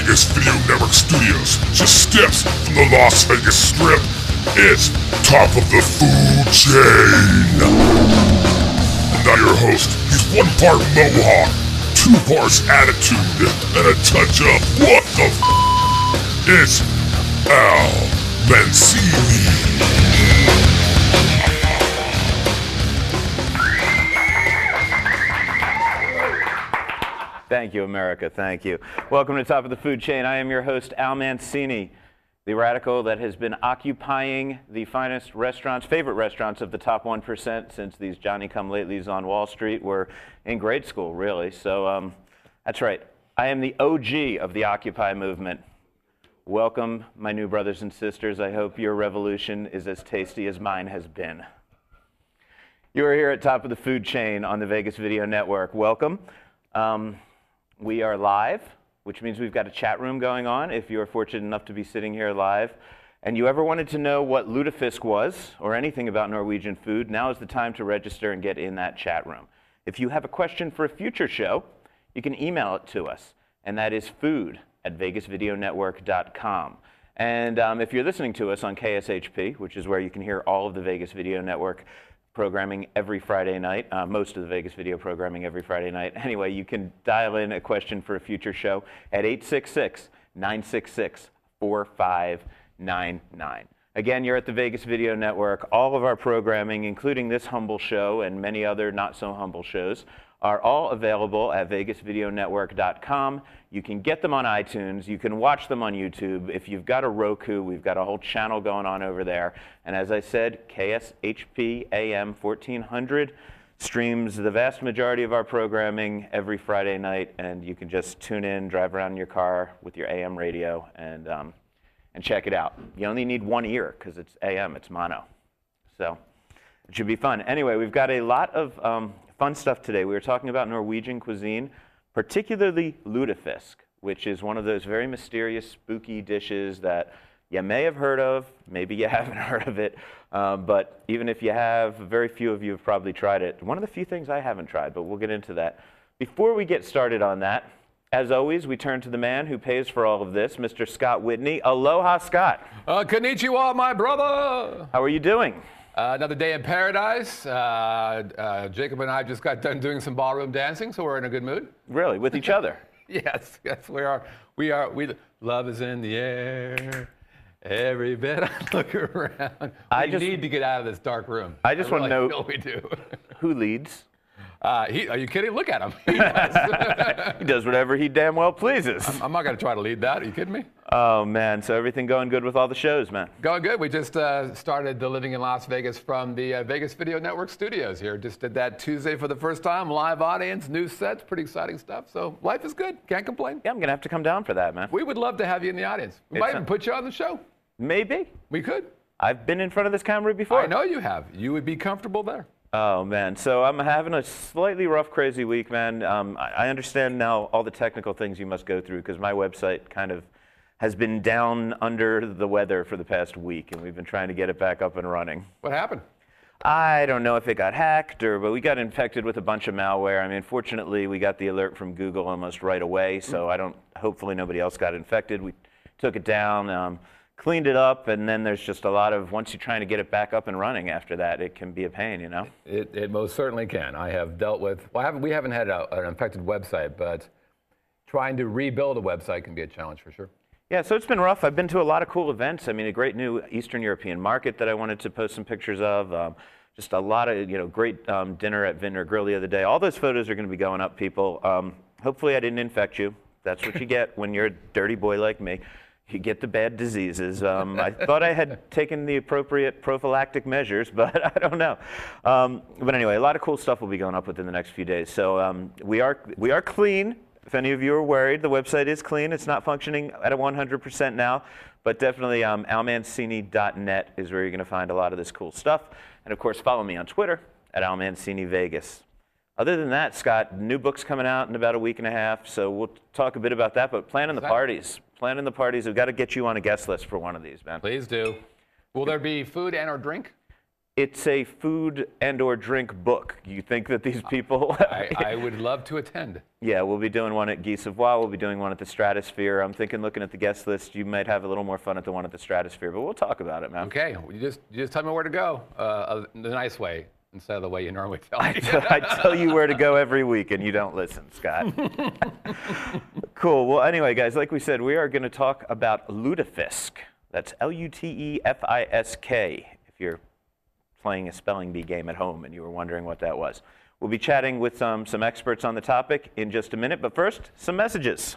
Vegas Video Network Studios, just steps from the Las Vegas Strip. It's Top of the Food Chain. And now your host, he's one part Mohawk, two parts attitude, and a touch of what the f? It's Al Mancini. Thank you, America. Thank you. Welcome to Top of the Food Chain. I am your host, Al Mancini, the radical that has been occupying the finest restaurants, favorite restaurants of the top 1% since these Johnny come latelys on Wall Street were in grade school, really. So um, that's right. I am the OG of the Occupy movement. Welcome, my new brothers and sisters. I hope your revolution is as tasty as mine has been. You are here at Top of the Food Chain on the Vegas Video Network. Welcome. Um, we are live, which means we've got a chat room going on if you are fortunate enough to be sitting here live. And you ever wanted to know what lutefisk was or anything about Norwegian food, now is the time to register and get in that chat room. If you have a question for a future show, you can email it to us, and that is food at vegasvideonetwork.com. And um, if you're listening to us on KSHP, which is where you can hear all of the Vegas Video Network programming every Friday night, uh, most of the Vegas video programming every Friday night. Anyway, you can dial in a question for a future show at 866 966 4599. Again, you're at the Vegas Video Network. All of our programming, including this humble show and many other not so humble shows, are all available at vegasvideonetwork.com. You can get them on iTunes. You can watch them on YouTube. If you've got a Roku, we've got a whole channel going on over there. And as I said, KSHP AM 1400 streams the vast majority of our programming every Friday night. And you can just tune in, drive around in your car with your AM radio, and, um, and check it out. You only need one ear because it's AM, it's mono. So it should be fun. Anyway, we've got a lot of um, fun stuff today. We were talking about Norwegian cuisine, particularly lutefisk, which is one of those very mysterious, spooky dishes that you may have heard of, maybe you haven't heard of it, um, but even if you have, very few of you have probably tried it. One of the few things I haven't tried, but we'll get into that. Before we get started on that, as always, we turn to the man who pays for all of this, Mr. Scott Whitney. Aloha, Scott. Uh, konnichiwa, my brother. How are you doing? Uh, another day in paradise. Uh, uh, Jacob and I just got done doing some ballroom dancing, so we're in a good mood. Really, with each other? yes, yes, we are. We are. We love is in the air. Every bit I look around, we I just- need to get out of this dark room. I just wanna know- know we do. Who leads? Uh, he, are you kidding? Look at him. He does. He does whatever he damn well pleases. I'm not going to try to lead that. Are you kidding me? Oh, man. So everything going good with all the shows, man? Going good. We just uh, started the Living in Las Vegas from the uh, Vegas Video Network studios here. Just did that Tuesday for the first time. Live audience, new sets, pretty exciting stuff. So life is good. Can't complain. Yeah, I'm going to have to come down for that, man. We would love to have you in the audience. We It's might even put you on the show. Maybe. We could. I've been in front of this camera before. I know you have. You would be comfortable there. Oh man, so I'm having a slightly rough, crazy week, man. Um, I, I understand now all the technical things you must go through because my website kind of has been down under the weather for the past week, and we've been trying to get it back up and running. What happened? I don't know if it got hacked or, but we got infected with a bunch of malware. I mean, fortunately, we got the alert from Google almost right away, so I don't. Hopefully, nobody else got infected. We took it down, um, cleaned it up, and then there's just a lot of once you're trying to get it back up and running after that, it can be a pain, you know. It, it most certainly can. I have dealt with, well, I haven't, we haven't had a, an infected website, but trying to rebuild a website can be a challenge for sure. Yeah, so it's been rough. I've been to a lot of cool events. I mean, a great new Eastern European market that I wanted to post some pictures of. Um, just a lot of, you know, great um, dinner at Vintner Grill the other day. All those photos are going to be going up, people. Um, hopefully, I didn't infect you. That's what you get when you're a dirty boy like me. You get the bad diseases. Um, I thought I had taken the appropriate prophylactic measures, but I don't know. Um, but anyway, a lot of cool stuff will be going up within the next few days. So um, we are we are clean. If any of you are worried, the website is clean. It's not functioning at a 100% now, but definitely um, almancini.net is where you're going to find a lot of this cool stuff. And of course, follow me on Twitter at almancinivegas. Other than that, Scott, new book's coming out in about a week and a half, so we'll talk a bit about that. But planning the parties, planning the parties. We've got to get you on a guest list for one of these, man. Please do. Will there be food and or drink? it's a food and or drink book. You think that these people? I, I would love to attend. yeah, we'll be doing one at Guy Savoy. We'll be doing one at the Stratosphere. I'm thinking, looking at the guest list, you might have a little more fun at the one at the Stratosphere, but we'll talk about it, man. Okay, you just you just tell me where to go, uh, uh, the nice way instead of the way you normally tell me. I tell you where to go every week, and you don't listen, Scott. cool. Well, anyway, guys, like we said, we are going to talk about lutefisk. That's L-U-T-E-F-I-S-K. If you're playing a spelling bee game at home and you were wondering what that was, we'll be chatting with um, some experts on the topic in just a minute. But first, some messages.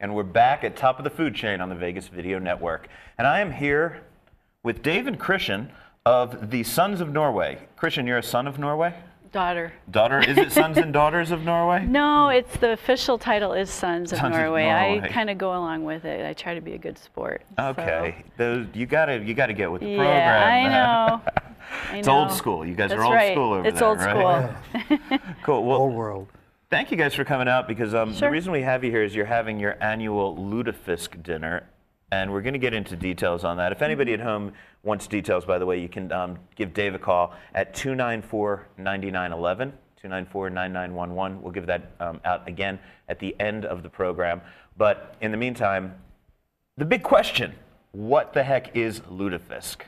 And we're back at top of the food chain on the Vegas Video Network. And I am here with Dave and Christian of the Sons of Norway. Christian, you're a son of Norway? Daughter. Daughter? Is it Sons and Daughters of Norway? No, it's the official title is Sons of Sons of Norway. Norway. I kind of go along with it. I try to be a good sport. so- Okay. Those, you gotta you gotta get with the Yeah, program. I know. I It's old school. You guys That's are old right. school over it's there, It's old right? school. Cool. Well, whole world. Thank you guys for coming out because um, the reason we have you here is you're having your annual Lutefisk dinner, and we're going to get into details on that. If anybody at home wants details, by the way, you can um, give Dave a call at 294 9911. 294 9911. We'll give that um, out again at the end of the program. But in the meantime, the big question what the heck is lutefisk?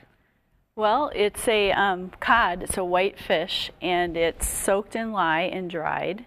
Well, it's a um, cod. It's a white fish, and it's soaked in lye and dried,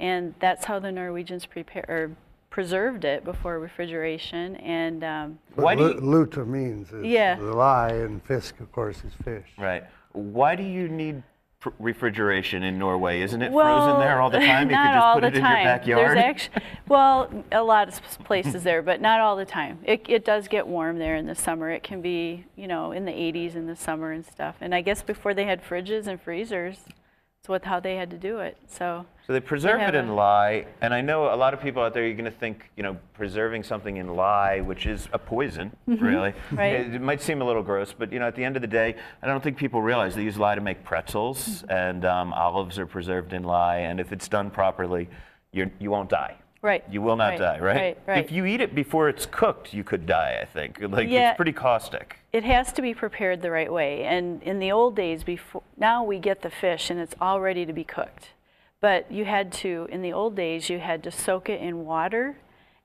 and that's how the Norwegians prepare or preserved it before refrigeration. And um, Why do Lu- you- Luta means is Yeah. the lie, and fisk, of course, is fish. Right. Why do you need pr- refrigeration in Norway? Isn't it well, frozen there all the time? You not could just all put the it in your backyard. There's actually, well, a lot of places there, but not all the time. It, it does get warm there in the summer. It can be, you know, in the 80s in the summer and stuff. And I guess before they had fridges and freezers, it's what how they had to do it. So so they preserve it in a- lye, and I know a lot of people out there. You're going to think, you know, preserving something in lye, which is a poison, really. Mm-hmm. Right. It, it might seem a little gross, but you know, at the end of the day, I don't think people realize they use lye to make pretzels, Mm-hmm. and um, olives are preserved in lye, and if it's done properly, you're, you won't die. Right. You will not right, die, right? Right. Right. If you eat it before it's cooked, you could die. I think. Like Yeah. it's pretty caustic. it has to be prepared the right way. And in the old days, before now we get the fish and it's all ready to be cooked. But you had to, in the old days, you had to soak it in water,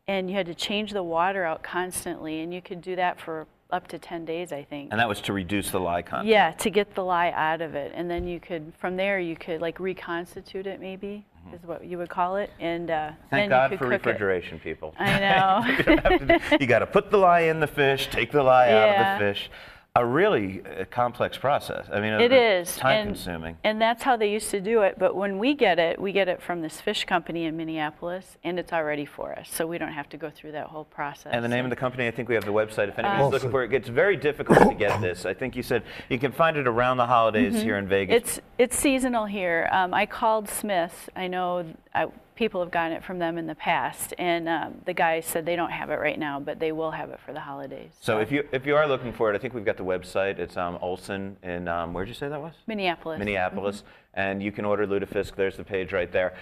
and you had to change the water out constantly, and you could do that for up to 10 days, I think. And that was to reduce the lye content. Yeah, to get the lye out of it, and then you could, from there, you could like reconstitute it, maybe is what you would call it, and uh, Mm-hmm. Thank God for refrigeration, people. I know. you got to put the lye in the fish, take the lye out of the fish. A really uh, complex process. I mean, It uh, time and, consuming. And that's how they used to do it. But when we get it, we get it from this fish company in Minneapolis, and it's already for us. So we don't have to go through that whole process. And the name of the company, I think we have the website. If anybody's Uh, looking for it, it's very difficult to get this. I think you said you can find it around the holidays here in Vegas. It's it's seasonal here. Um, I called Smith. I know I, people have gotten it from them in the past, and um, the guy said they don't have it right now, but they will have it for the holidays. so if you if you are looking for it, I think we've got the website. It's um, Olsen in um, where'd you say that was? Minneapolis. Minneapolis, Mm-hmm. and you can order lutefisk. There's the page right there.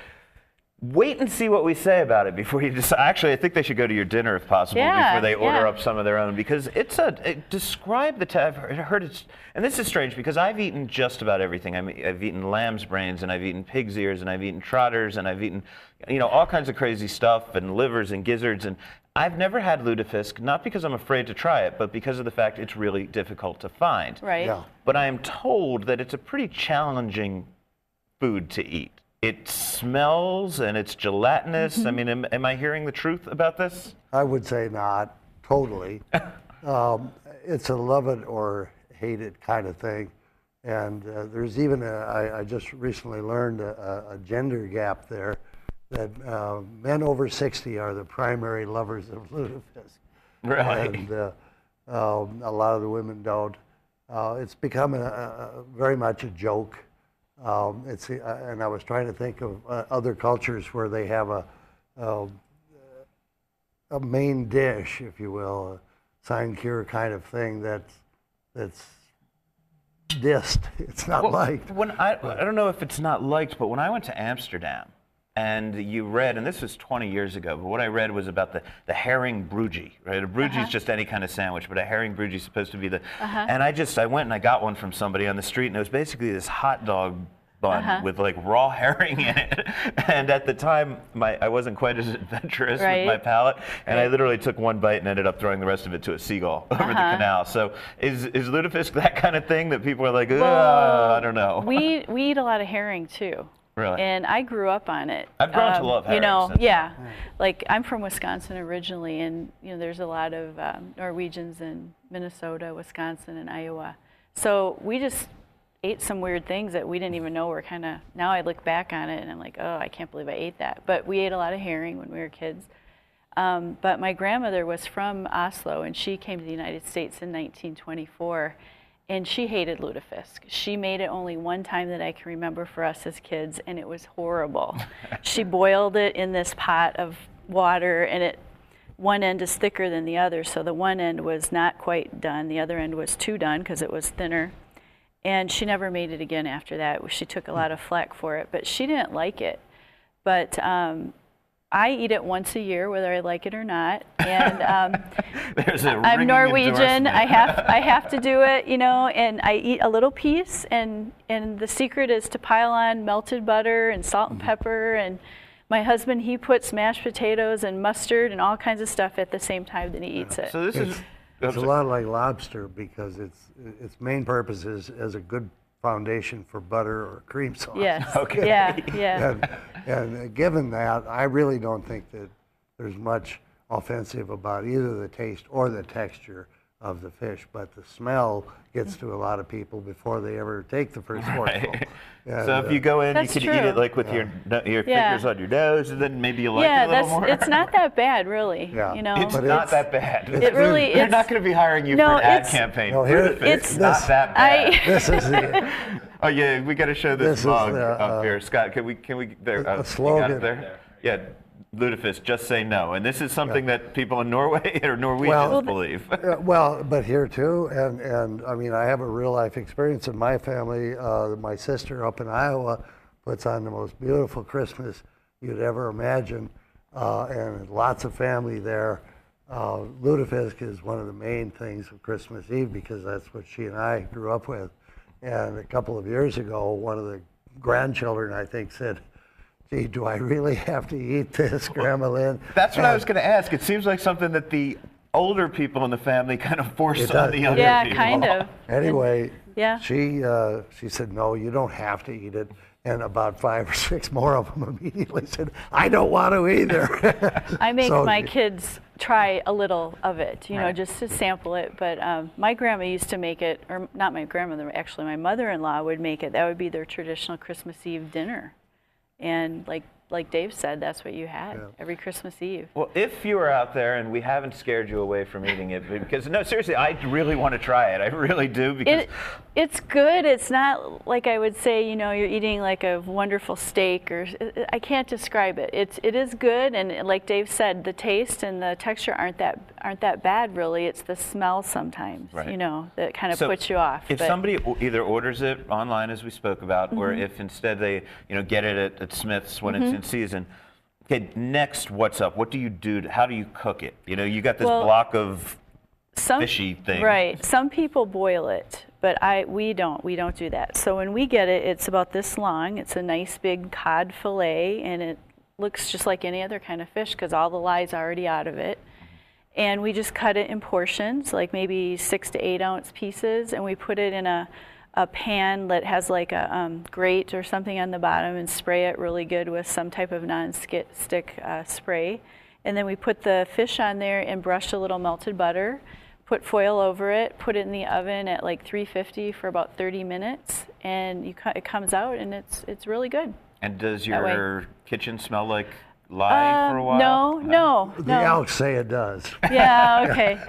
Wait and see what we say about it before you decide. Actually, I think they should go to your dinner if possible Yeah, before they order yeah. up some of their own because it's a it, describe the. i I've heard- heard it's and this is strange because I've eaten just about everything. I mean, I've eaten lamb's brains and I've eaten pig's ears and I've eaten trotters and I've eaten you know all kinds of crazy stuff and livers and gizzards and I've never had lutefisk not because I'm afraid to try it but because of the fact it's really difficult to find. Right. Yeah. But I am told that it's a pretty challenging food to eat. It smells and it's gelatinous. I mean, am, am I hearing the truth about this? I would say not totally. um, it's a love it or hate it kind of thing. And uh, there's even, a, I, I just recently learned a, a- a gender gap there. that uh, men over 60 are the primary lovers of lutefisk. Right. And uh, um, a lot of the women don't. Uh, it's become a, a, very much a joke. Um, it's, uh, and I was trying to think of uh, other cultures where they have a, um, a main dish, if you will, a sign cure kind of thing that's, that's dissed. It's not Well, liked. When I, I don't know if it's not liked, but when I went to Amsterdam and you read, and this was 20 years ago, but what I read was about the, the herring broodje, right? A broodje is uh-huh. just any kind of sandwich, but a herring broodje is supposed to be the. Uh-huh. And I just, I went and I got one from somebody on the street, and it was basically this hot dog bun uh-huh. with like raw herring in it. And at the time, my I wasn't quite as adventurous with my palate, and I literally took one bite and ended up throwing the rest of it to a seagull over the canal. So is is lutefisk that kind of thing that people are like, "Ugh, I don't know. We we eat a lot of herring too. Really? And I grew up on it. Um, I've grown to love You know, that's- yeah. Like I'm from Wisconsin originally, and you know, there's a lot of um, Norwegians in Minnesota, Wisconsin, and Iowa. So we just ate some weird things that we didn't even know were kind of. Now I look back on it and I'm like, oh, I can't believe I ate that. But we ate a lot of herring when we were kids. Um, but my grandmother was from Oslo, and she came to the United States in 1924, and she hated lutefisk. She made it only one time that I can remember for us as kids, and it was horrible. she boiled it in this pot of water, and it one end is thicker than the other, so the one end was not quite done. The other end was too done because it was thinner. And she never made it again after that. She took a lot of flack for it, but she didn't like it. But um, I eat it once a year, whether I like it or not. And um, There's a I'm Norwegian. I have I have to do it, you know. And I eat a little piece, and and the secret is to pile on melted butter and salt and pepper. And my husband he puts mashed potatoes and mustard and all kinds of stuff at the same time that he eats it. So this is. It's a lot like lobster because its its main purpose is as a good foundation for butter or cream sauce. yes. Okay. Yeah. Yeah. And, and given that, I really don't think that there's much offensive about either the taste or the texture of the fish, but the smell gets to a lot of people before they ever take the first morsel. And, So if uh, you go in, you can eat it like with your your Yeah. fingers on your nose, and then maybe you like yeah, it a little that's more. it's not that bad, really. Yeah. You know. It's But not it's- that bad. It really They're not going to be hiring you No, for an ad campaign. No, here- It's, It's- not this- that bad. I this is the, oh yeah, we got to show this, This is mug the, up uh, here, Scott. Can we can we there? a uh, you got it slogan. there. Yeah, lutefisk. Just say no, and this is something that people in Norway or Norwegians Well- believe. Uh, well, but here too, and, and I mean, I have a real life experience in my family. Uh, my sister up in Iowa puts on the most beautiful Christmas you'd ever imagine, uh, and lots of family there. Uh, lutefisk is one of the main things of Christmas Eve because that's what she and I grew up with. And a couple of years ago, one of the grandchildren, I think, said, Gee, do I really have to eat this, Grandma Lynn? That's what I was going to ask. It seems like something that the older people in the family kind of force on the younger yeah, people. Yeah, kind of. Anyway, Yeah. she uh, she said, no, you don't have to eat it. And about five or six more of them immediately said, I don't want to either. I make So- my kids try a little of it, you know, Right. just to sample it. But um, my grandma used to make it, or not my grandmother, actually, my mother-in-law would make it. That would be their traditional Christmas Eve dinner, and like like Dave said, that's what you had every Christmas Eve. Well, if you are out there and we haven't scared you away from eating it, because no, seriously, I really want to try it. I really do because It, it's good. It's not like I would say, you know, you're eating like a wonderful steak or I can't describe it. It's it is good and like Dave said, the taste and the texture aren't that aren't that bad really. It's the smell sometimes, Right. you know, that kind of So puts you off. If but- somebody either orders it online, as we spoke about, or Mm-hmm. if instead they, you know, get it at, at Smith's when Mm-hmm. it's in season. Okay, next, what's up? What do you do? To, how do you cook it? You know, you got this Well, block of some, fishy thing. Right. Some people boil it, but I we don't. We don't do that. So when we get it, it's about this long. It's a nice big cod fillet, and it looks just like any other kind of fish because all the lie's are already out of it. And we just cut it in portions, like maybe six to eight ounce pieces, and we put it in a a pan that has like a um, grate or something on the bottom and spray it really good with some type of non-stick uh, spray. And then we put the fish on there and brush a little melted butter, put foil over it, put it in the oven at like 350 for about 30 minutes, and you, co- it comes out and it's it's really good. And does your kitchen smell like lye for a Um, while? No, no, The no. Elks say it does. Yeah, okay.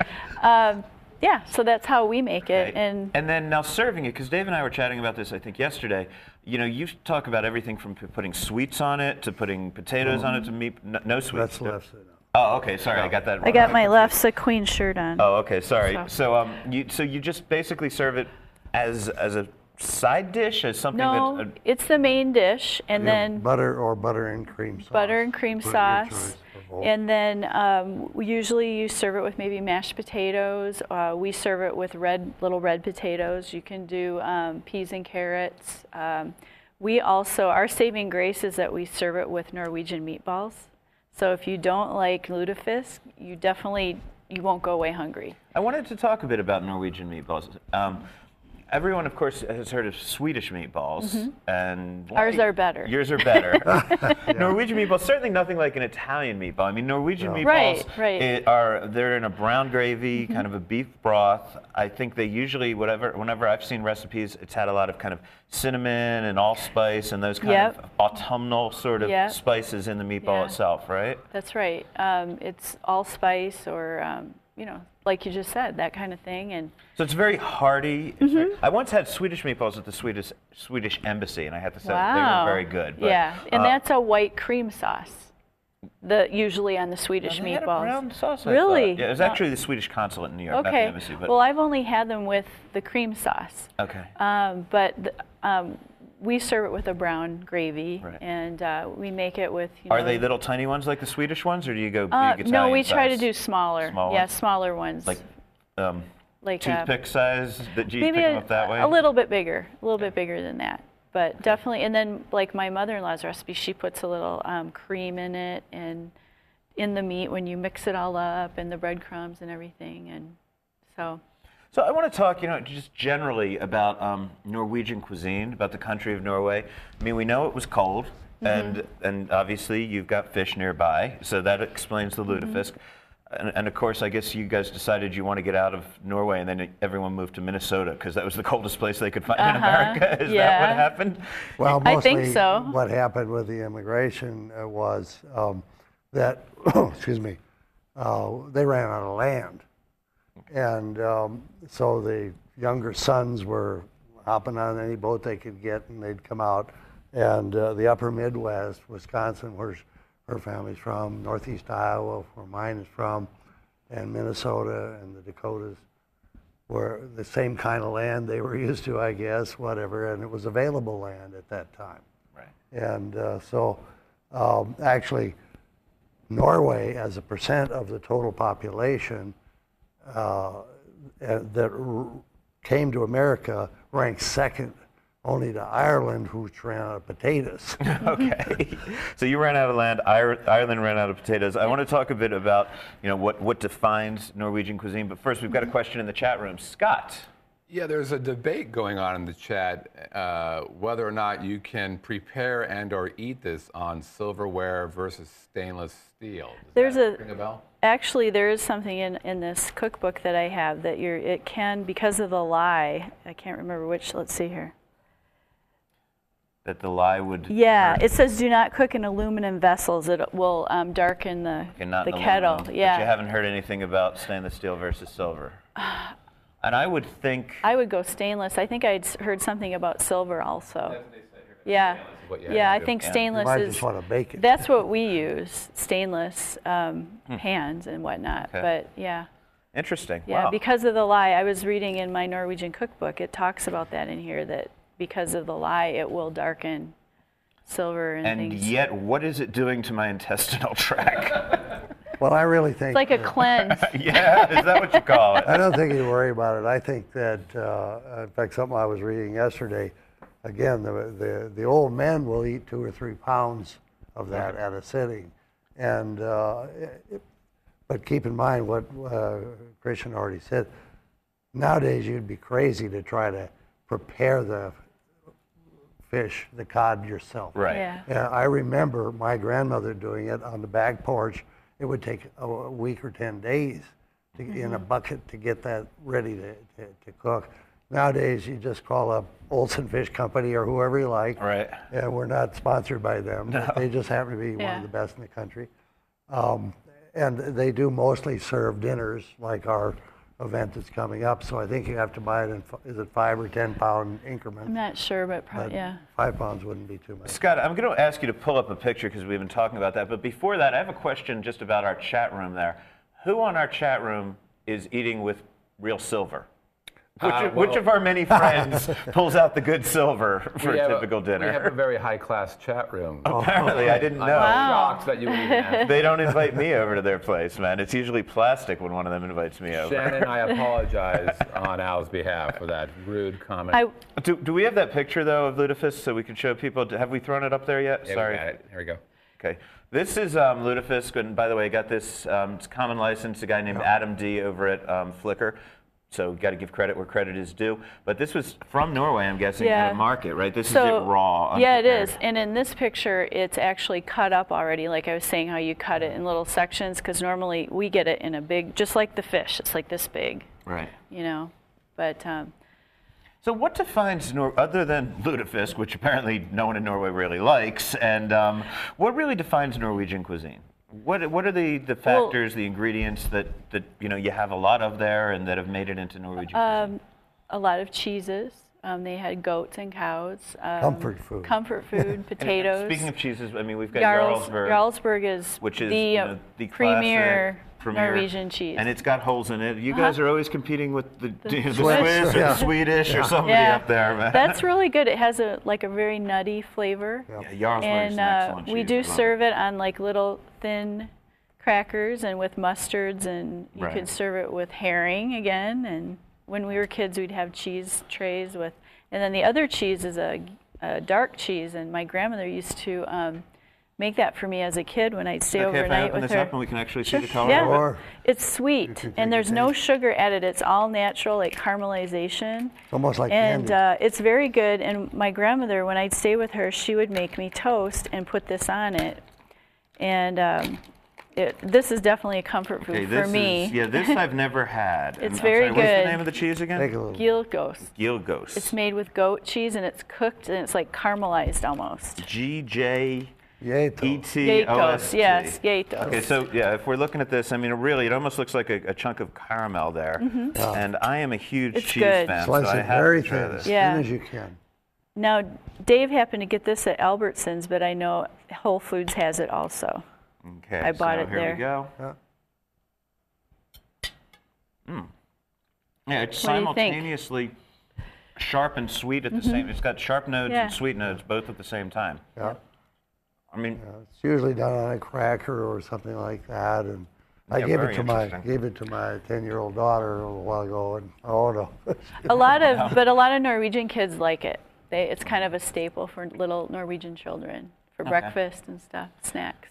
um, yeah, so that's how we make it. Okay. And and then now serving it, because Dave and I were chatting about this, I think yesterday. You know, you talk about everything from p- putting sweets on it to putting potatoes on it to meat. No, no sweets. That's left side up. Oh, okay. Sorry, I got that. I got my Lefse Queen shirt on. Oh, okay. Sorry. So- So, um, you so you just basically serve it as as a side dish, as something no, that. Uh, it's the main dish, and then butter or butter and cream sauce. butter and cream Put your sauce. And then um, usually you serve it with maybe mashed potatoes. Uh, we serve it with red little red potatoes. You can do um, peas and carrots. Um, we also our saving grace is that we serve it with Norwegian meatballs. So if you don't like lutefisk, you definitely you won't go away hungry. I wanted to talk a bit about Norwegian meatballs. Everyone, of course, has heard of Swedish meatballs, and Mm-hmm. Ours are better. Yours are better. Norwegian meatballs, certainly nothing like an Italian meatball. I mean, Norwegian meatballs Right, right. it are they're in a brown gravy, kind of a beef broth. I think they usually, whatever, whenever I've seen recipes, it's had a lot of kind of cinnamon and allspice and those kind Yep. of autumnal sort of Yep. spices in the meatball Yeah. itself, right? That's right. Um, it's allspice or um, you know, like you just said, that kind of thing. And So it's very hearty. It's Mm-hmm. I once had Swedish meatballs at the Swedish Swedish embassy, and I had to say they were very good. But, yeah, and uh, that's a white cream sauce. The usually on the Swedish a meatballs. brown sauce, really? Yeah, it was No. actually the Swedish consulate in New York, not the Okay. embassy. But Well, I've only had them with the cream sauce. okay. Um, but th- um, we serve it with a brown gravy, Right. and uh, we make it with. You Are know, they little tiny ones like the Swedish ones, or do you go Uh, big no, we try to do smaller. Small yeah, ones? smaller ones. like um, like uh, toothpick size. That you maybe pick them a, up that way? a little bit bigger, a little bit bigger than that. But definitely, and then like my mother-in-law's recipe, she puts a little um, cream in it and in the meat when you mix it all up and the breadcrumbs and everything, and so. So I want to talk, you know, just generally about um, Norwegian cuisine, about the country of Norway. I mean, we know it was cold, Mm-hmm. and and obviously you've got fish nearby, so that explains the Mm-hmm. lutefisk. And, and of course, I guess you guys decided you want to get out of Norway, and then everyone moved to Minnesota because that was the coldest place they could find in Uh-huh, America. Is that what happened? Well, I mostly think so. what happened with the immigration uh, was um, that, excuse me, uh, they ran out of land. And um, so the younger sons were hopping on any boat they could get and they'd come out. And uh, the upper Midwest, Wisconsin, where her family's from, northeast Iowa, where mine is from, and Minnesota and the Dakotas were the same kind of land they were used to, I guess, whatever, and it was available land at that time. Right. And uh, so, um, actually, Norway, as a percent of the total population uh, uh, that came to America, ranked second only to Ireland, which ran out of potatoes. okay. so you ran out of land. Ireland ran out of potatoes. I want to talk a bit about, you know, what, what defines Norwegian cuisine. But first, we've got a question in the chat room. Scott. Yeah, there's a debate going on in the chat uh, whether or not you can prepare and or eat this on silverware versus stainless steel. Does There's that a- ring a bell? Actually, there is something in, in this cookbook that I have that you're, it can, because of the lye, I can't remember which, let's see here. That the lye would. Yeah, it says do not cook in aluminum vessels. It will um, darken the, Okay, the kettle. aluminum, But you haven't heard anything about stainless steel versus silver. And I would think. I would go stainless. I think I'd heard something about silver also. Yeah. what you have Yeah, I do. think Yeah. You you stainless might is. just want to bake it. That's what we use, stainless um, pans and whatnot. Hmm. Okay. But yeah, Interesting. yeah, wow. because of the lye, I was reading in my Norwegian cookbook. It talks about that in here that because of the lye, it will darken silver and, and things. yet, what is it doing to my intestinal tract? Well, I really think. it's like a cleanse. yeah, is that what you call it? I don't think you worry about it. I think that, uh, in fact, something I was reading yesterday, again, the, the, the old men will eat two or three pounds of that at a sitting. And, uh, it, but keep in mind what uh, Christian already said. Nowadays, you'd be crazy to try to prepare the fish, the cod yourself. Right. Yeah. Yeah, I remember my grandmother doing it on the back porch. It would take a, a week or 10 days to, in a bucket to get that ready to, to, to cook. nowadays you just call up Olsen Fish Company or whoever you like. Right. And we're not sponsored by them. but They just happen to be one of the best in the country. Um, and they do mostly serve dinners like our event that's coming up. So I think you have to buy it in, f- is it five or 10 pound increments? I'm not sure, but But probably, yeah. Five pounds wouldn't be too much. Scott, I'm going to ask you to pull up a picture because we've been talking about that. But before that, I have a question just about our chat room there. Who on our chat room is eating with real silver? Which, Uh, of- which of our many friends pulls out the good silver for We a have typical We have a very high-class chat room. Apparently, I didn't know. I'm Wow. shocked that you would even ask. They don't invite me over to their place, man. It's usually plastic when one of them invites me over. Shannon, I apologize on Al's behalf for that rude comment. I, Do, do we have that picture though of Lutefisk so we can show people? Have we thrown it up there yet? Yeah, we Sorry. got it. Here we go. Okay. This is um, Lutefisk, and by the way, I got this um, it's common license, a guy named Adam D over at um, Flickr. So got to give credit where credit is due. But this was from Norway, I'm guessing, Yeah. at a market, right? This so, is it raw. Yeah, it is. And in this picture, it's actually cut up already. Like I was saying, how you cut it in little sections, because normally we get it in a big, just like the fish. It's like this big, Right. you know. But um, So what defines Nor- other than lutefisk, which apparently no one in Norway really likes, and um, what really defines Norwegian cuisine? What what are the, the Well- factors, the ingredients that, that you know you have a lot of there and that have made it into Norwegian cuisine? um, a lot of cheeses. Um, they had goats and cows. Um, Comfort food. Comfort food, And- and potatoes. Speaking of cheeses, I mean we've got Jarls, Jarlsberg, Jarlsberg is which is the, you know, the premier, classic, premier Norwegian cheese. and it's got holes in it. You guys are always competing with the, the, Swiss, Swiss, or the yeah. Swedish or somebody yeah, up there, man. that's really good. It has a like a very nutty flavor. yeah, Jarlsberg's and an uh, excellent we do I love serve it on like little thin crackers and with mustards, and you Right. could serve it with herring again. And when we were kids, we'd have cheese trays with, and then the other cheese is a, a dark cheese, and my grandmother used to um, make that for me as a kid when I'd stay Okay, if I overnight open with this her. up and we can actually Sure. see the color Yeah. Or It's sweet, and there's no taste. sugar added. It's all natural, like caramelization. It's almost like and candy. uh, it's very good. And my grandmother, when I'd stay with her, she would make me toast and put this on it. And um, it, this is definitely a comfort food Okay, for me. is yeah. This I've never had. It's I'm very sorry, What's good. the name of the cheese again? Take a little. Gilgos. Gilgos. It's made with goat cheese and it's cooked and it's like caramelized almost. G J Yay, toast. T O S Gjetost, T. yes, Gjetost. Okay, so yeah, if we're looking at this, I mean, really, it almost looks like a, a chunk of caramel there. And I am a huge Mm-hmm. It's cheese good. fan, Slice so I it have very to try thin, this. as Yeah. thin as you can. Now, Dave happened to get this at Albertsons, but I know Whole Foods has it also. Okay, I bought so it here there. we go. Yeah. Yeah, it's What do you think? Mm-hmm. simultaneously sharp and sweet at the same. It's got sharp nodes Yeah. and sweet nodes both at the same time. Yeah. I mean, It's usually done on a cracker or something like that. And I Yeah, gave it to my gave it to my 10 year old daughter a little while ago, and oh no. A lot of, but a lot of Norwegian kids like it. They, it's kind of a staple for little Norwegian children for breakfast and stuff, snacks.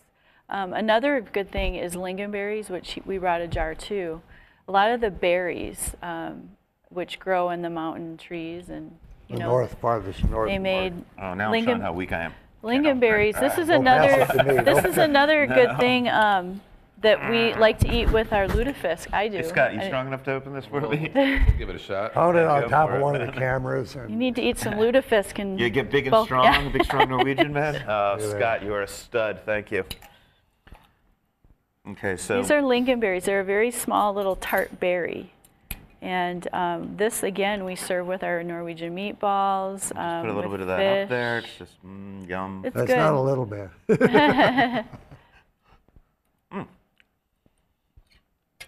Um, another good thing is lingonberries, which we brought a jar too. A lot of the berries, um, which grow in the mountain trees, and you the know, north farthest north. they made oh, now I'm lingon- showing how weak I am. Lingonberries. This is another. it to me. This is another good thing um, that we like to eat with our lutefisk. I do. Hey, Scott, you I- strong enough to open this for me? Give it a shot. Found it on top of one of the cameras, You need to eat some lutefisk and You get big and both- strong, yeah. big strong Norwegian man. At Scott, you are a stud. Thank you. Okay, so These are lingonberries. They're a very small little tart berry. And um, this, again, we serve with our Norwegian meatballs. Um, put a little bit of that up there. It's just mm, yum. It's that's good. not a little bit.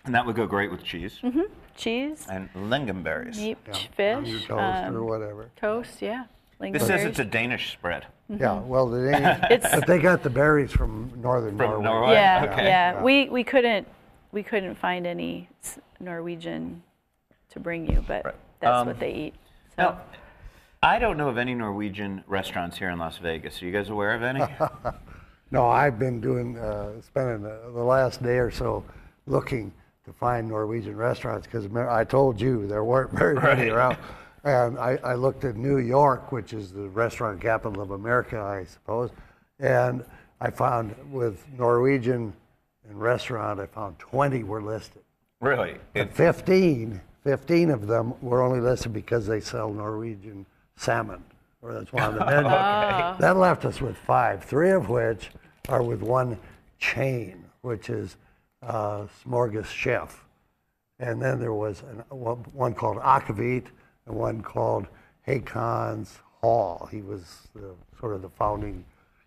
and that would go great with cheese Mm -hmm. Cheese, and lingonberries. meat, on your fish, toast um, or whatever. toast, yeah. This says Lingonberries. it's a Danish spread. Yeah, well, the Danish, It's- but they got the berries from northern From Norway. Norway? yeah, Okay. yeah. We, we couldn't we couldn't find any Norwegian to bring you, but Right. that's Um, what they eat. So Now, I don't know of any Norwegian restaurants here in Las Vegas. Are you guys aware of any? No, I've been doing, uh, spending the, the last day or so looking to find Norwegian restaurants because I told you there weren't very many Right. around. And I, I looked at New York, which is the restaurant capital of America, I suppose, and I found with Norwegian and restaurant, I found 20 were listed. really? And It, 15, 15 of them were only listed because they sell Norwegian salmon, or that's one of the menu. That left us with five, three of which are with one chain, which is uh, Smorgas Chef. And then there was an, one, one called Aquavit and one called Hakon's Hall. He was the, sort of the founding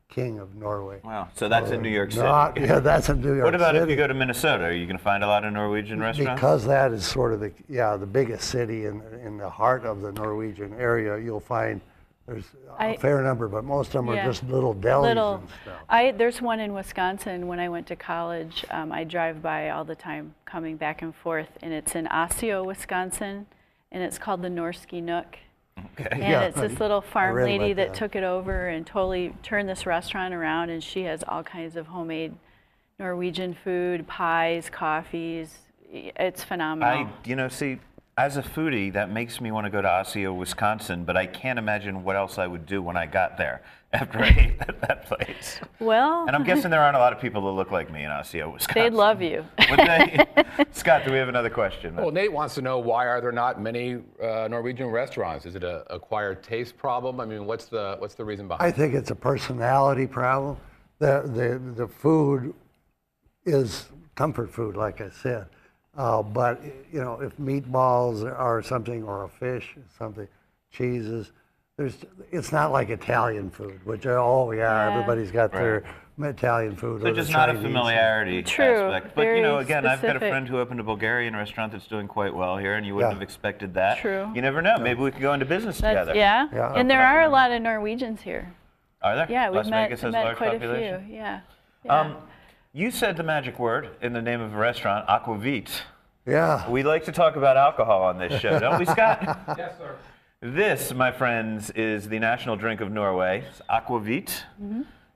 king of Norway. Wow. So that's in New York City. Not- yeah, that's in New York what about City. if you go to Minnesota? Are you going to find a lot of Norwegian restaurants? Because that is sort of the yeah the biggest city in in the heart of the Norwegian area, you'll find there's a I- fair number, but most of them Yeah. are just little delis Little. and stuff. I there's one in Wisconsin. When I went to college, um, I drive by all the time, coming back and forth, and it's in Osseo, Wisconsin, and it's called the Norske Nook. Okay. And Yeah, it's this little farm lady that that. took it over and totally turned this restaurant around, and she has all kinds of homemade Norwegian food, pies, coffees. It's phenomenal. I, you know, see, as a foodie, that makes me want to go to Osseo, Wisconsin, but I can't imagine what else I would do when I got there after I ate at that place. well, And I'm guessing there aren't a lot of people that look like me in Osseo, Wisconsin. they'd love you. Would they? Scott, do we have another question? Well, Nate wants to know why are there not many uh, Norwegian restaurants? Is it a acquired taste problem? I mean, what's the what's the reason behind? I think it's a personality problem. The the the food is comfort food, like I said. Uh, but you know, if meatballs are something, or a fish, is something, cheeses, there's it's not like Italian food, which oh yeah, Yeah. everybody's got their Italian food. So just not a Chinese. familiarity True, aspect. But you know, very again, I've got a friend who opened a Bulgarian restaurant that's doing quite well here, and you wouldn't Yeah. have expected that. True. You never know. Maybe we could go into business That's, together. yeah. Yeah. and there are a lot of Norwegians here. Are there? Yeah, we've Las met, Vegas has met large quite population. a few. Yeah. yeah. Um, you said the magic word in the name of a restaurant, Aquavit. Yeah. We like to talk about alcohol on this show, don't we, Scott? yes, sir. This, my friends, is the national drink of Norway. It's aquavit.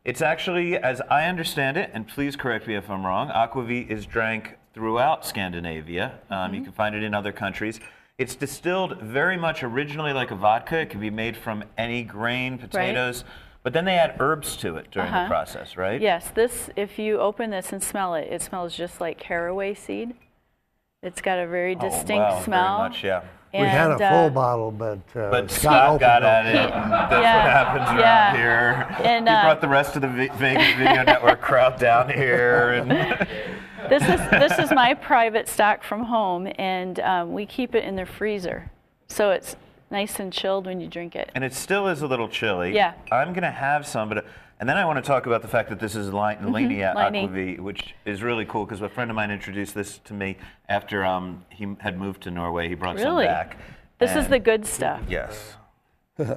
It's actually, as I understand it, and please correct me if I'm wrong, aquavit is drank throughout Scandinavia. Um, You can find it in other countries. It's distilled very much originally like a vodka. It can be made from any grain, potatoes, but then they add herbs to it during the Uh-huh. process, right? yes, this, if you open this and smell it, it smells just like caraway seed. It's got a very Oh, distinct wow, smell. Very much, yeah. We had a full uh, bottle, but uh, But Scott Scott opened got it. at it. That's Yeah, what happens around yeah. here. And, he uh, brought the rest of the Ve- Vegas Video Network crowd down here, and This is this is my private stock from home, and um, we keep it in the freezer, so it's nice and chilled when you drink it. and it still is a little chilly. Yeah. I'm gonna have some, but and then I want to talk about the fact that this is Li- Lania Linie. Aquavit, which is really cool because a friend of mine introduced this to me after um, he had moved to Norway. He brought some Really? back. This is the good stuff. Yes.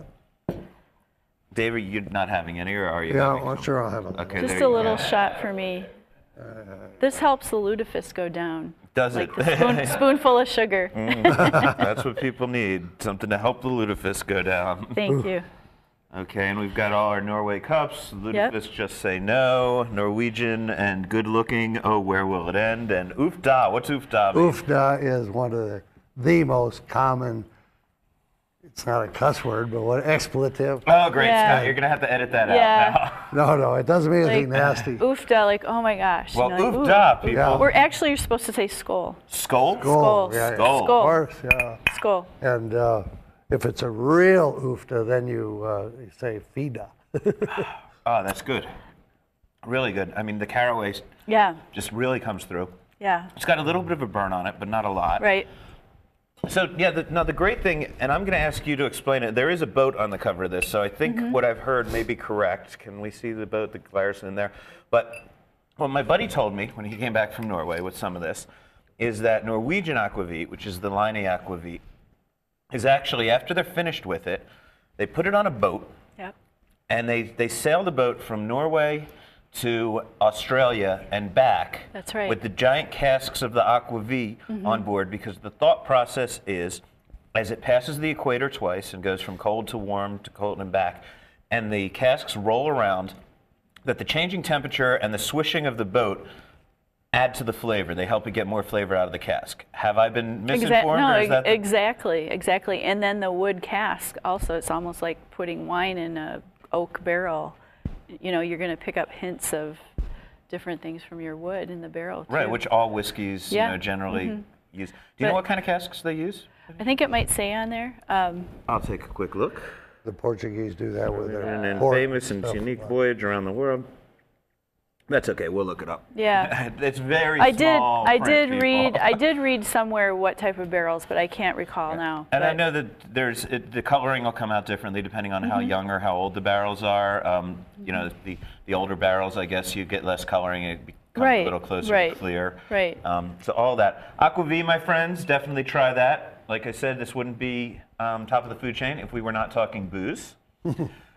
David, you're not having any, or are you? Yeah, having well, some? sure, I'll have a. Okay, Just a little go. shot for me. This helps the lutefisk go down. Does like it? the spoon, spoonful of sugar. Mm. That's what people need. Something to help the lutefisk go down. Thank you. Okay, and we've got all our Norway cups. Yep. Lutefisk just say no. Norwegian and good looking. Oh, where will it end? And oof da. What's oof da? mean? Oofda is one of the, the most common, it's not a cuss word, but what expletive. Oh, great, Yeah. Scott. You're gonna have to edit that Yeah. out now. No, no, it doesn't mean anything nasty. Oofda, like, oh my gosh. you Well, know, like, oof people. Yeah. We're actually you're supposed to say skull. Skull. Skull. yeah, yeah. Skull. Of Skull. course, yeah. Skull. And uh, if it's a real oofda, then you, uh, you say fida. Oh, that's good. Really good. I mean, the caraway s- Yeah. just really comes through. Yeah. It's got a little bit of a burn on it, but not a lot. Right. So yeah, the, now the great thing, and I'm going to ask you to explain it. There is a boat on the cover of this, so I think Mm-hmm. what I've heard may be correct. Can we see the boat, the virus in there? But what my buddy told me when he came back from Norway with some of this is that Norwegian aquavit, which is the Line aquavit, is actually after they're finished with it, they put it on a boat Yep. and they, they sail the boat from Norway to Australia and back. That's right. With the giant casks of the aquavit mm-hmm. on board, because the thought process is, as it passes the equator twice and goes from cold to warm to cold and back, and the casks roll around, that the changing temperature and the swishing of the boat add to the flavor. They help it get more flavor out of the cask. Have I been misinformed, no, or is that the- exactly, exactly. And then the wood cask also, it's almost like putting wine in a oak barrel. You know, you're going to pick up hints of different things from your wood in the barrel. right? Which all whiskeys, Yeah. you know, generally use. Do you know what kind of casks they use? I think it might say on there. Um, I'll take a quick look. The Portuguese do that with their And then port famous and stuff. unique voyage around the world. That's okay. We'll look it up. Yeah. it's very I did. small I did people. read. I did read somewhere what type of barrels, but I can't recall now. And I know that there's it, the coloring will come out differently depending on Mm-hmm. how young or how old the barrels are. Um, you know, the the older barrels, I guess you get less coloring. It becomes a Right, little closer right, to clear. right. Um, so all that. Aquavit, my friends, definitely try that. Like I said, this wouldn't be um, top of the food chain if we were not talking booze.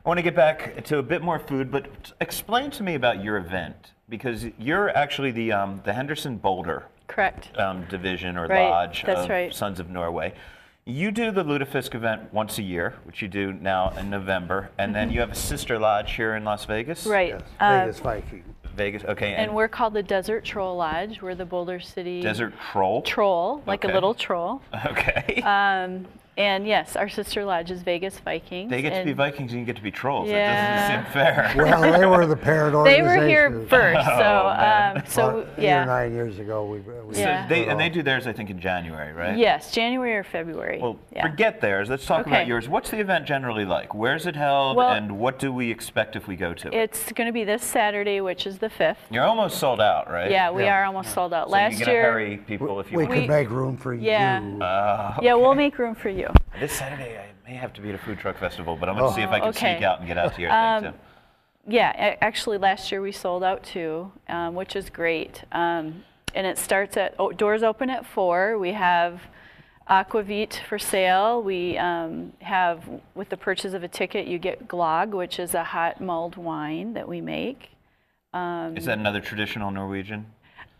I want to get back to a bit more food, but explain to me about your event because you're actually the um, the Henderson Boulder Correct. um, division or Right, lodge that's of right. Sons of Norway. You do the Lutefisk event once a year, which you do now in November, and then you have a sister lodge here in Las Vegas. Mm-hmm. Right. Yes, Uh, Vegas Viking. Vegas. Okay. and we're called the Desert Troll Lodge. We're the Boulder City Desert Troll. Troll, like Okay. a little troll. Okay. Um, and yes, our sister lodge is Vegas Vikings. they get to be Vikings and you get to be trolls. Yeah. That doesn't seem fair. Well, they were the parent They were here first, so Oh, um, so About eight or yeah. nine years ago, we. we So they, and they do theirs, I think, in January, right? Yes, January or February. Well, yeah. forget theirs. Let's talk about yours. What's the event generally like? Where's it held, Well- and what do we expect if we go to it? It's going to be this Saturday, which is the fifth. You're almost sold out, right? Yeah, we Yeah. are almost sold out. So Last you're year, hurry people if you We want. could make room for Yeah. you. Uh, yeah, we'll make room for you. This Saturday, I may have to be at a food truck festival, but I'm going to Oh. see if I can Okay. sneak out and get out to your thing Um, too. Yeah, actually, last year we sold out too, um, which is great. Um, and it starts at oh, doors open at four. We have Aquavit for sale. We um, have, with the purchase of a ticket, you get Glog, which is a hot mulled wine that we make. um, Is that another traditional Norwegian?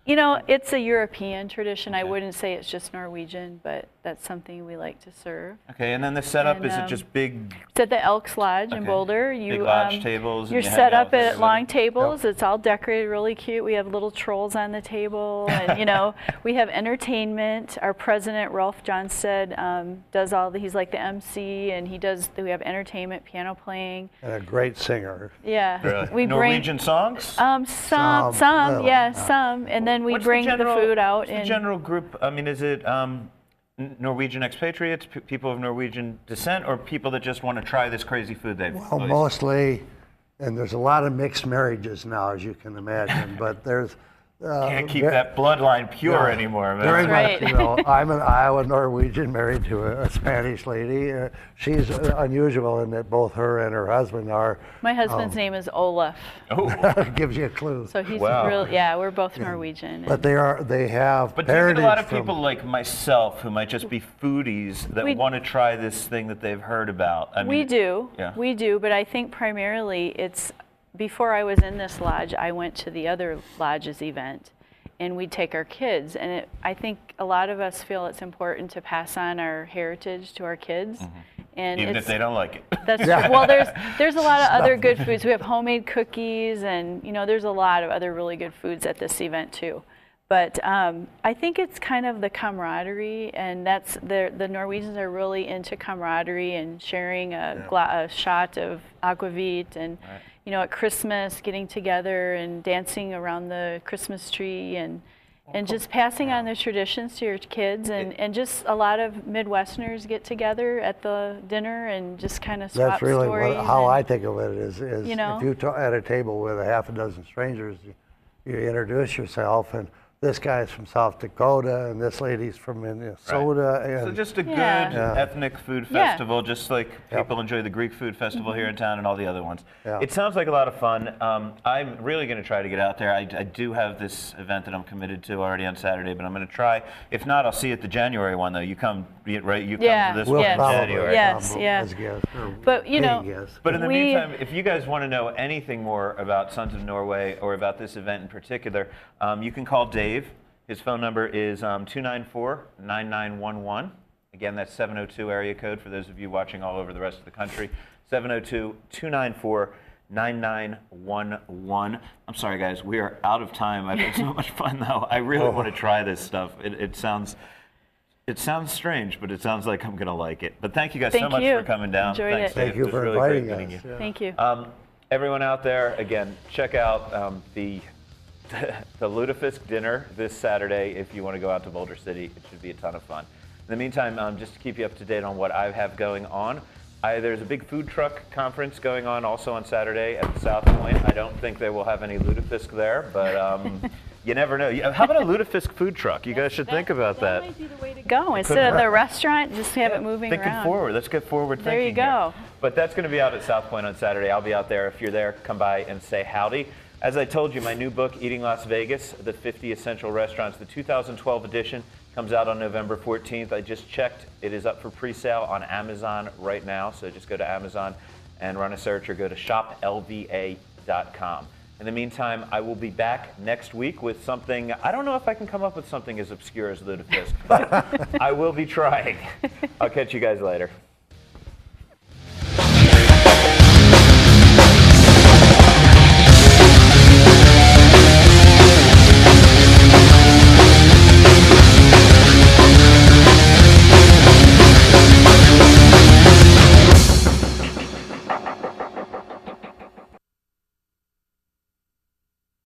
You know, it's a European tradition. I wouldn't say it's just Norwegian, but that's something we like to serve. Okay, and then the setup And, is it um, just big? It's at the Elks Lodge in Boulder. You, big lodge um, tables. You're you set up at everybody? long tables. It's all decorated really cute. We have little trolls on the table, and you know, we have entertainment. Our president Rolf Johnstead um, does all the. He's like the MC, and he does. We have entertainment, piano playing. And a great singer. Yeah, Really? we Norwegian bring. songs? Um, some, Some, some, yeah, yeah. some, and then we What's bring the, general- food out. what's the general group. I mean, is it um, Norwegian expatriates, p- people of Norwegian descent, or people that just want to try this crazy food they've? Well, always- mostly, and there's a lot of mixed marriages now, as you can imagine, but there's. Uh, Can't keep that bloodline pure Yeah. anymore, man. Very Right. much, you know, I'm an Iowa Norwegian married to a, a Spanish lady. Uh, she's uh, unusual in that both her and her husband are. My husband's name is Olaf, Oh. gives you a clue. so he's Wow. real. Yeah, we're both Norwegian. But they are. They have. But do you a lot of heritage from- people like myself who might just be foodies that We- want to try this thing that they've heard about? I mean, We do. Yeah. We do, but I think primarily it's before I was in this lodge, I went to the other lodge's event and we'd take our kids. And it, I think a lot of us feel it's important to pass on our heritage to our kids. And Mm-hmm. even if they don't like it. That's true. well. There's there's a lot of other good foods. We have homemade cookies, and you know, there's a lot of other really good foods at this event too. But um, I think it's kind of the camaraderie, and that's the the Norwegians are really into camaraderie and sharing a, gla- a shot of aquavit, and you know, at Christmas getting together and dancing around the Christmas tree and. And just passing on the traditions to your kids, and, and just a lot of Midwesterners get together at the dinner and just kind of swap stories. That's really stories. what, how and- I think of it. Is, is You know? if you ta- at a table with a half a dozen strangers, you, you introduce yourself, and this guy's from South Dakota, and this lady's from Minnesota, and So just a good Yeah. Yeah. ethnic food Yeah. festival, just like people enjoy the Greek food festival here in town and all the other ones. Yeah. It sounds like a lot of fun. Um, I'm really going to try to get out there. I, I do have this event that I'm committed to already on Saturday, but I'm going to try. If not, I'll see you at the January one though. You come, right? You come Yeah. to this we'll one Yes. in January. Yes, come yeah. guests, But, you know- guests. But in the We- meantime, if you guys want to know anything more about Sons of Norway or about this event in particular, um, you can call Dave. His phone number is um, 294 9911. Again, that's 702 area code for those of you watching all over the rest of the country. 702 294 9911. I'm sorry, guys, we are out of time. I've had so much fun, though. I really want to try this stuff. It, it sounds. It sounds strange, but it sounds like I'm gonna like it. But thank you guys so much you. for coming down. Enjoyed Thanks, it. Dave. Thank you It for really inviting us. you. yeah. Thank you. Um, everyone out there, again, check out um, the the Lutefisk dinner this Saturday. If you want to go out to Boulder City, it should be a ton of fun. In the meantime, um, just to keep you up to date on what I have going on, I, there's a big food truck conference going on also on Saturday at the South Point. I don't think they will have any lutefisk there, but um, you never know. How about a lutefisk food truck? You guys should think about that. might be the way to go. Instead of the restaurant, just have it moving Thinking around. forward. Let's get forward There you thinking here. go. But that's going to be out at South Point on Saturday. I'll be out there. If you're there, come by and say howdy. As I told you, my new book, Eating Las Vegas, the 50 Essential Restaurants, the 2012 edition, comes out on November 14th. I just checked. It is up for pre-sale on Amazon right now. So just go to Amazon and run a search or go to shoplva.com. In the meantime, I will be back next week with something. I don't know if I can come up with something as obscure as lutefisk, but I will be trying. I'll catch you guys later.